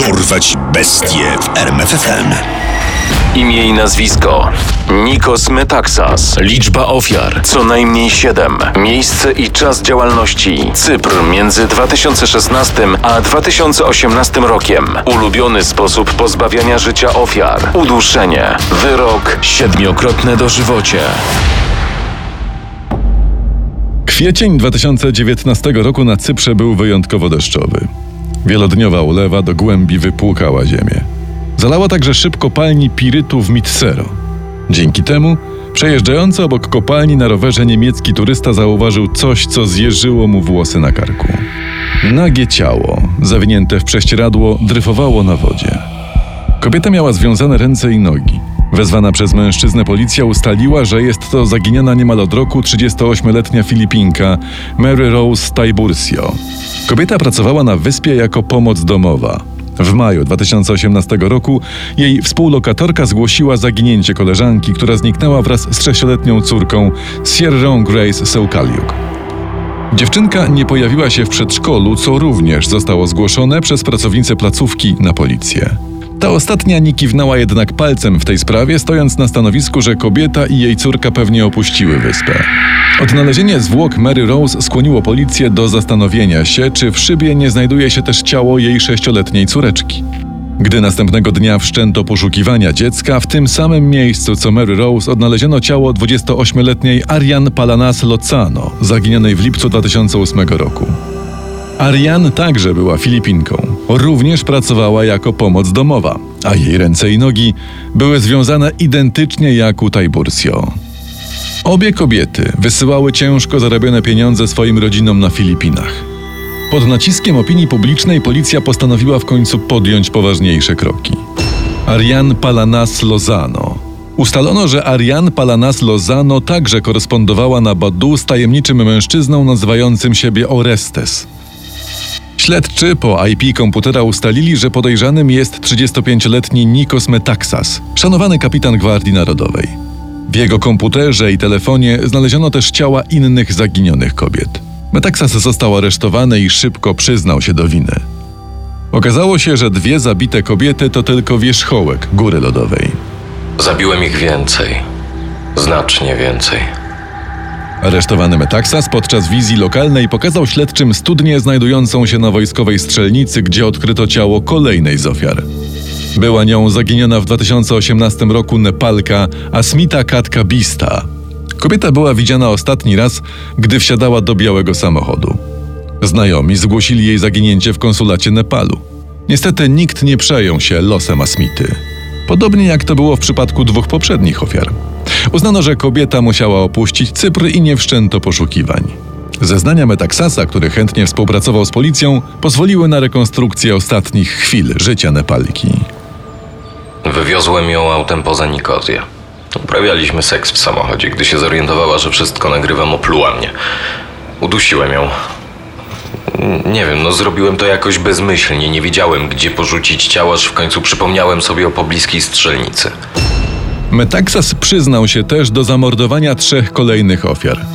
Dorwać bestie w RMFFM. Imię i nazwisko. Nikos Metaxas. Liczba ofiar. Co najmniej 7 Miejsce i czas działalności. Cypr między 2016 a 2018 rokiem. Ulubiony sposób pozbawiania życia ofiar. Uduszenie. Wyrok siedmiokrotne dożywocie. Kwiecień 2019 roku na Cyprze był wyjątkowo deszczowy. Wielodniowa ulewa do głębi wypłukała ziemię. Zalała także szyb kopalni pirytu w Mitsero. Dzięki temu przejeżdżający obok kopalni na rowerze niemiecki turysta zauważył coś, co zjeżyło mu włosy na karku. Nagie ciało, zawinięte w prześcieradło, dryfowało na wodzie. Kobieta miała związane ręce i nogi. Wezwana przez mężczyznę policja ustaliła, że jest to zaginiona niemal od roku 38-letnia Filipinka Mary Rose Taibursio. Kobieta pracowała na wyspie jako pomoc domowa. W maju 2018 roku jej współlokatorka zgłosiła zaginięcie koleżanki, która zniknęła wraz z sześcioletnią córką Sierra Grace Seukaliuk. Dziewczynka nie pojawiła się w przedszkolu, co również zostało zgłoszone przez pracownicę placówki na policję. Ta ostatnia nie kiwnęła jednak palcem w tej sprawie, stojąc na stanowisku, że kobieta i jej córka pewnie opuściły wyspę. Odnalezienie zwłok Mary Rose skłoniło policję do zastanowienia się, czy w szybie nie znajduje się też ciało jej sześcioletniej córeczki. Gdy następnego dnia wszczęto poszukiwania dziecka, w tym samym miejscu co Mary Rose odnaleziono ciało 28-letniej Arian Palanas Lozano, zaginionej w lipcu 2008 roku. Ariane także była Filipinką. Również pracowała jako pomoc domowa, a jej ręce i nogi były związane identycznie jak u Tajbursio. Obie kobiety wysyłały ciężko zarobione pieniądze swoim rodzinom na Filipinach. Pod naciskiem opinii publicznej policja postanowiła w końcu podjąć poważniejsze kroki. Ariane Palanas Lozano. Ustalono, że Ariane Palanas Lozano także korespondowała na Badu z tajemniczym mężczyzną nazywającym siebie Orestes. Śledczy po IP komputera ustalili, że podejrzanym jest 35-letni Nikos Metaxas, szanowany kapitan Gwardii Narodowej. W jego komputerze i telefonie znaleziono też ciała innych zaginionych kobiet. Metaxas został aresztowany i szybko przyznał się do winy. Okazało się, że dwie zabite kobiety to tylko wierzchołek góry lodowej. Zabiłem ich więcej. Znacznie więcej. Aresztowany Metaxas podczas wizji lokalnej pokazał śledczym studnię znajdującą się na wojskowej strzelnicy, gdzie odkryto ciało kolejnej z ofiar. Była nią zaginiona w 2018 roku Nepalka Asmita Katka Bista. Kobieta była widziana ostatni raz, gdy wsiadała do białego samochodu. Znajomi zgłosili jej zaginięcie w konsulacie Nepalu. Niestety nikt nie przejął się losem Asmity. Podobnie jak to było w przypadku dwóch poprzednich ofiar. Uznano, że kobieta musiała opuścić Cypr i nie wszczęto poszukiwań. Zeznania Metaxasa, który chętnie współpracował z policją, pozwoliły na rekonstrukcję ostatnich chwil życia Nepalki. Wywiozłem ją autem poza Nikozję. Uprawialiśmy seks w samochodzie. Gdy się zorientowała, że wszystko nagrywam, opluła mnie. Udusiłem ją. Nie wiem, no zrobiłem to jakoś bezmyślnie. Nie wiedziałem, gdzie porzucić ciało, aż w końcu przypomniałem sobie o pobliskiej strzelnicy. Metaxas przyznał się też do zamordowania trzech kolejnych ofiar.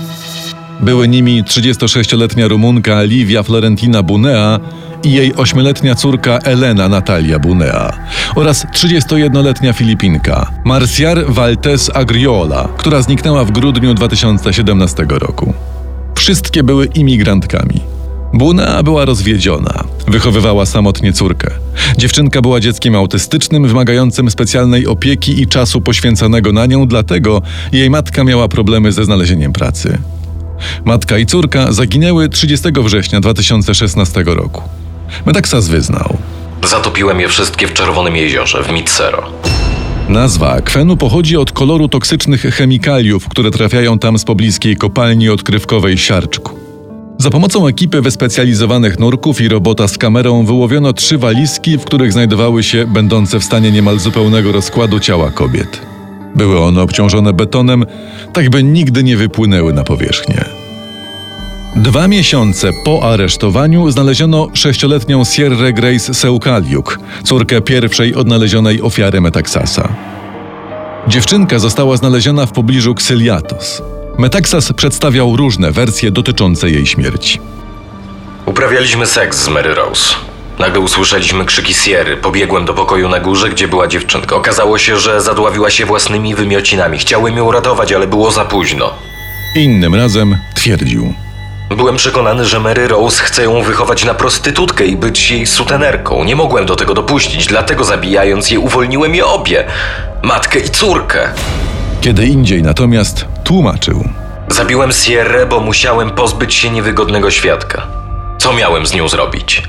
Były nimi 36-letnia Rumunka Livia Florentina Bunea i jej 8-letnia córka Elena Natalia Bunea oraz 31-letnia Filipinka Marciar Valtes Agriola, która zniknęła w grudniu 2017 roku. Wszystkie były imigrantkami. Bunea była rozwiedziona, wychowywała samotnie córkę. Dziewczynka była dzieckiem autystycznym, wymagającym specjalnej opieki i czasu poświęconego na nią, dlatego jej matka miała problemy ze znalezieniem pracy. Matka i córka zaginęły 30 września 2016 roku. Metaxas wyznał. Zatopiłem je wszystkie w Czerwonym Jeziorze, w Mitsero. Nazwa akwenu pochodzi od koloru toksycznych chemikaliów, które trafiają tam z pobliskiej kopalni odkrywkowej Siarczku. Za pomocą ekipy wyspecjalizowanych nurków i robota z kamerą wyłowiono trzy walizki, w których znajdowały się będące w stanie niemal zupełnego rozkładu ciała kobiet. Były one obciążone betonem, tak by nigdy nie wypłynęły na powierzchnię. Dwa miesiące po aresztowaniu znaleziono sześcioletnią Sierra Grace Seukaliuk, córkę pierwszej odnalezionej ofiary Metaxasa. Dziewczynka została znaleziona w pobliżu Xyliatos. Metaxas przedstawiał różne wersje dotyczące jej śmierci. Uprawialiśmy seks z Mary Rose. Nagle usłyszeliśmy krzyki Sierry. Pobiegłem do pokoju na górze, gdzie była dziewczynka. Okazało się, że zadławiła się własnymi wymiocinami. Chciałem ją ratować, ale było za późno. Innym razem twierdził. Byłem przekonany, że Mary Rose chce ją wychować na prostytutkę i być jej sutenerką. Nie mogłem do tego dopuścić, dlatego zabijając je uwolniłem je obie. Matkę i córkę. Kiedy indziej natomiast tłumaczył. Zabiłem Sierrę, bo musiałem pozbyć się niewygodnego świadka. Co miałem z nią zrobić?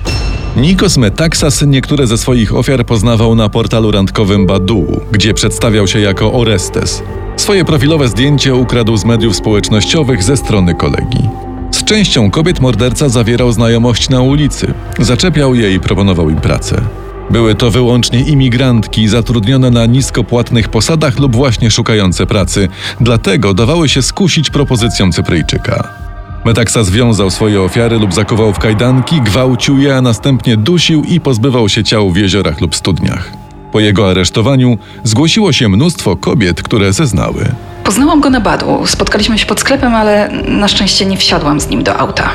Nikos Metaxas niektóre ze swoich ofiar poznawał na portalu randkowym Badu, gdzie przedstawiał się jako Orestes. Swoje profilowe zdjęcie ukradł z mediów społecznościowych ze strony kolegi. Z częścią kobiet morderca zawierał znajomość na ulicy, zaczepiał je i proponował im pracę. Były to wyłącznie imigrantki zatrudnione na niskopłatnych posadach lub właśnie szukające pracy, dlatego dawały się skusić propozycją Cypryjczyka. Metaksa związał swoje ofiary lub zakuwał w kajdanki, gwałcił je, a następnie dusił i pozbywał się ciał w jeziorach lub studniach. Po jego aresztowaniu zgłosiło się mnóstwo kobiet, które zeznały. Poznałam go na badu. Spotkaliśmy się pod sklepem, ale na szczęście nie wsiadłam z nim do auta.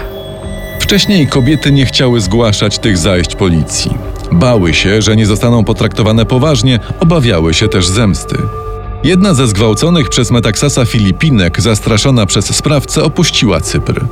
Wcześniej kobiety nie chciały zgłaszać tych zajść policji. Bały się, że nie zostaną potraktowane poważnie, obawiały się też zemsty. Jedna ze zgwałconych przez Metaksasa Filipinek, zastraszona przez sprawcę, opuściła Cypr.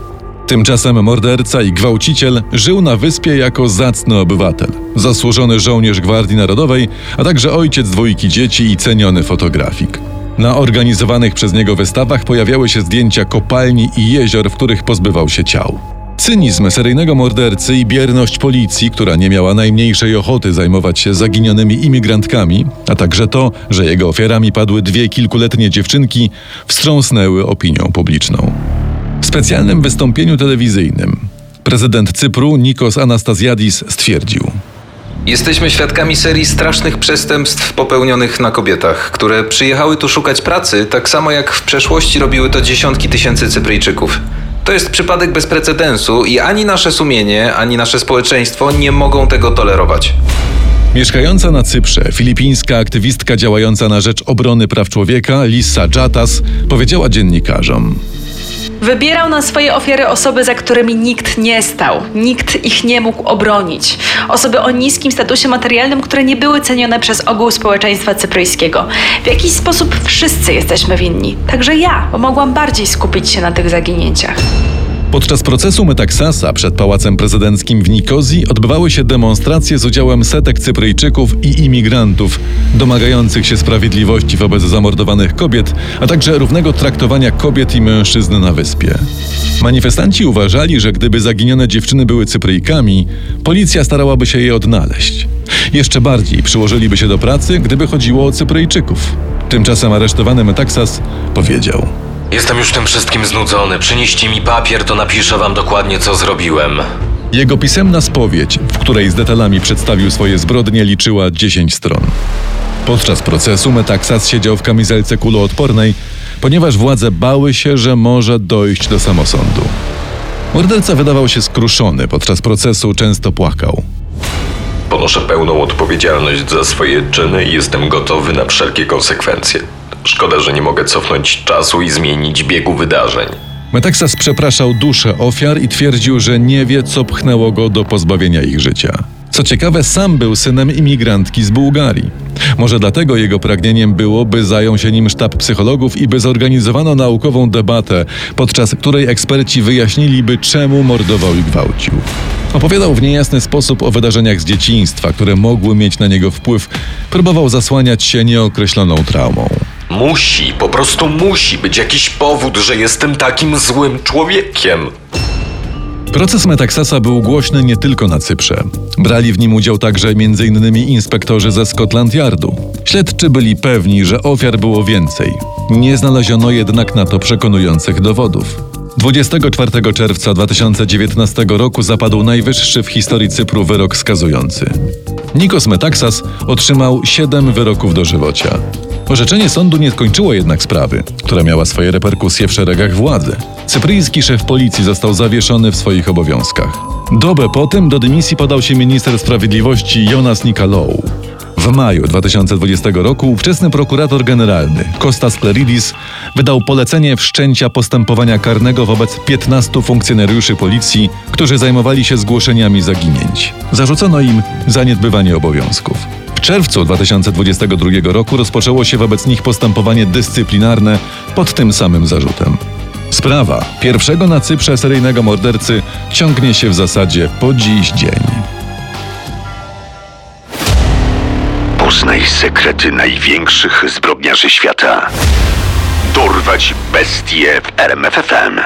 Tymczasem morderca i gwałciciel żył na wyspie jako zacny obywatel, zasłużony żołnierz Gwardii Narodowej, a także ojciec dwójki dzieci i ceniony fotografik. Na organizowanych przez niego wystawach pojawiały się zdjęcia kopalni i jezior, w których pozbywał się ciał. Cynizm seryjnego mordercy i bierność policji, która nie miała najmniejszej ochoty zajmować się zaginionymi imigrantkami, a także to, że jego ofiarami padły dwie kilkuletnie dziewczynki, wstrząsnęły opinią publiczną. W specjalnym wystąpieniu telewizyjnym prezydent Cypru Nikos Anastasiadis stwierdził: Jesteśmy świadkami serii strasznych przestępstw popełnionych na kobietach, które przyjechały tu szukać pracy, tak samo jak w przeszłości robiły to dziesiątki tysięcy Cypryjczyków. To jest przypadek bez precedensu i ani nasze sumienie, ani nasze społeczeństwo nie mogą tego tolerować. Mieszkająca na Cyprze, filipińska aktywistka działająca na rzecz obrony praw człowieka, Lisa Jatas, powiedziała dziennikarzom: Wybierał na swoje ofiary osoby, za którymi nikt nie stał, nikt ich nie mógł obronić. Osoby o niskim statusie materialnym, które nie były cenione przez ogół społeczeństwa cypryjskiego. W jakiś sposób wszyscy jesteśmy winni. Także ja, bo mogłam bardziej skupić się na tych zaginięciach. Podczas procesu Metaksasa przed Pałacem Prezydenckim w Nikozji odbywały się demonstracje z udziałem setek Cypryjczyków i imigrantów, domagających się sprawiedliwości wobec zamordowanych kobiet, a także równego traktowania kobiet i mężczyzn na wyspie. Manifestanci uważali, że gdyby zaginione dziewczyny były Cypryjkami, policja starałaby się je odnaleźć. Jeszcze bardziej przyłożyliby się do pracy, gdyby chodziło o Cypryjczyków. Tymczasem aresztowany Metaksas powiedział – Jestem już tym wszystkim znudzony. Przynieście mi papier, to napiszę wam dokładnie, co zrobiłem. Jego pisemna spowiedź, w której z detalami przedstawił swoje zbrodnie, liczyła 10 stron. Podczas procesu Metaksas siedział w kamizelce kuloodpornej, ponieważ władze bały się, że może dojść do samosądu. Morderca wydawał się skruszony, podczas procesu często płakał. Ponoszę pełną odpowiedzialność za swoje czyny i jestem gotowy na wszelkie konsekwencje. Szkoda, że nie mogę cofnąć czasu i zmienić biegu wydarzeń. Metaksas przepraszał duszę ofiar i twierdził, że nie wie, co pchnęło go do pozbawienia ich życia. Co ciekawe, sam był synem imigrantki z Bułgarii. Może dlatego jego pragnieniem było, by zajął się nim sztab psychologów i by zorganizowano naukową debatę, podczas której eksperci wyjaśniliby, czemu mordował i gwałcił. Opowiadał w niejasny sposób o wydarzeniach z dzieciństwa, które mogły mieć na niego wpływ. Próbował zasłaniać się nieokreśloną traumą. Musi, po prostu musi być jakiś powód, że jestem takim złym człowiekiem. Proces Metaksasa był głośny nie tylko na Cyprze. Brali w nim udział także m.in. inspektorzy ze Scotland Yardu. Śledczy byli pewni, że ofiar było więcej. Nie znaleziono jednak na to przekonujących dowodów. 24 czerwca 2019 roku zapadł najwyższy w historii Cypru wyrok skazujący. Nikos Metaksas otrzymał 7 wyroków dożywocia. Orzeczenie sądu nie skończyło jednak sprawy, która miała swoje reperkusje w szeregach władzy. Cypryjski szef policji został zawieszony w swoich obowiązkach. Dobę po tym do dymisji podał się minister sprawiedliwości Jonas Nikalou. W W maju 2020 roku ówczesny prokurator generalny Kostas Kleridis wydał polecenie wszczęcia postępowania karnego wobec 15 funkcjonariuszy policji, którzy zajmowali się zgłoszeniami zaginięć. Zarzucono im zaniedbywanie obowiązków. Czerwcu 2022 roku rozpoczęło się wobec nich postępowanie dyscyplinarne pod tym samym zarzutem. Sprawa pierwszego na Cyprze seryjnego mordercy ciągnie się w zasadzie po dziś dzień. Poznaj sekrety największych zbrodniarzy świata. Dorwać bestie w RMFFM.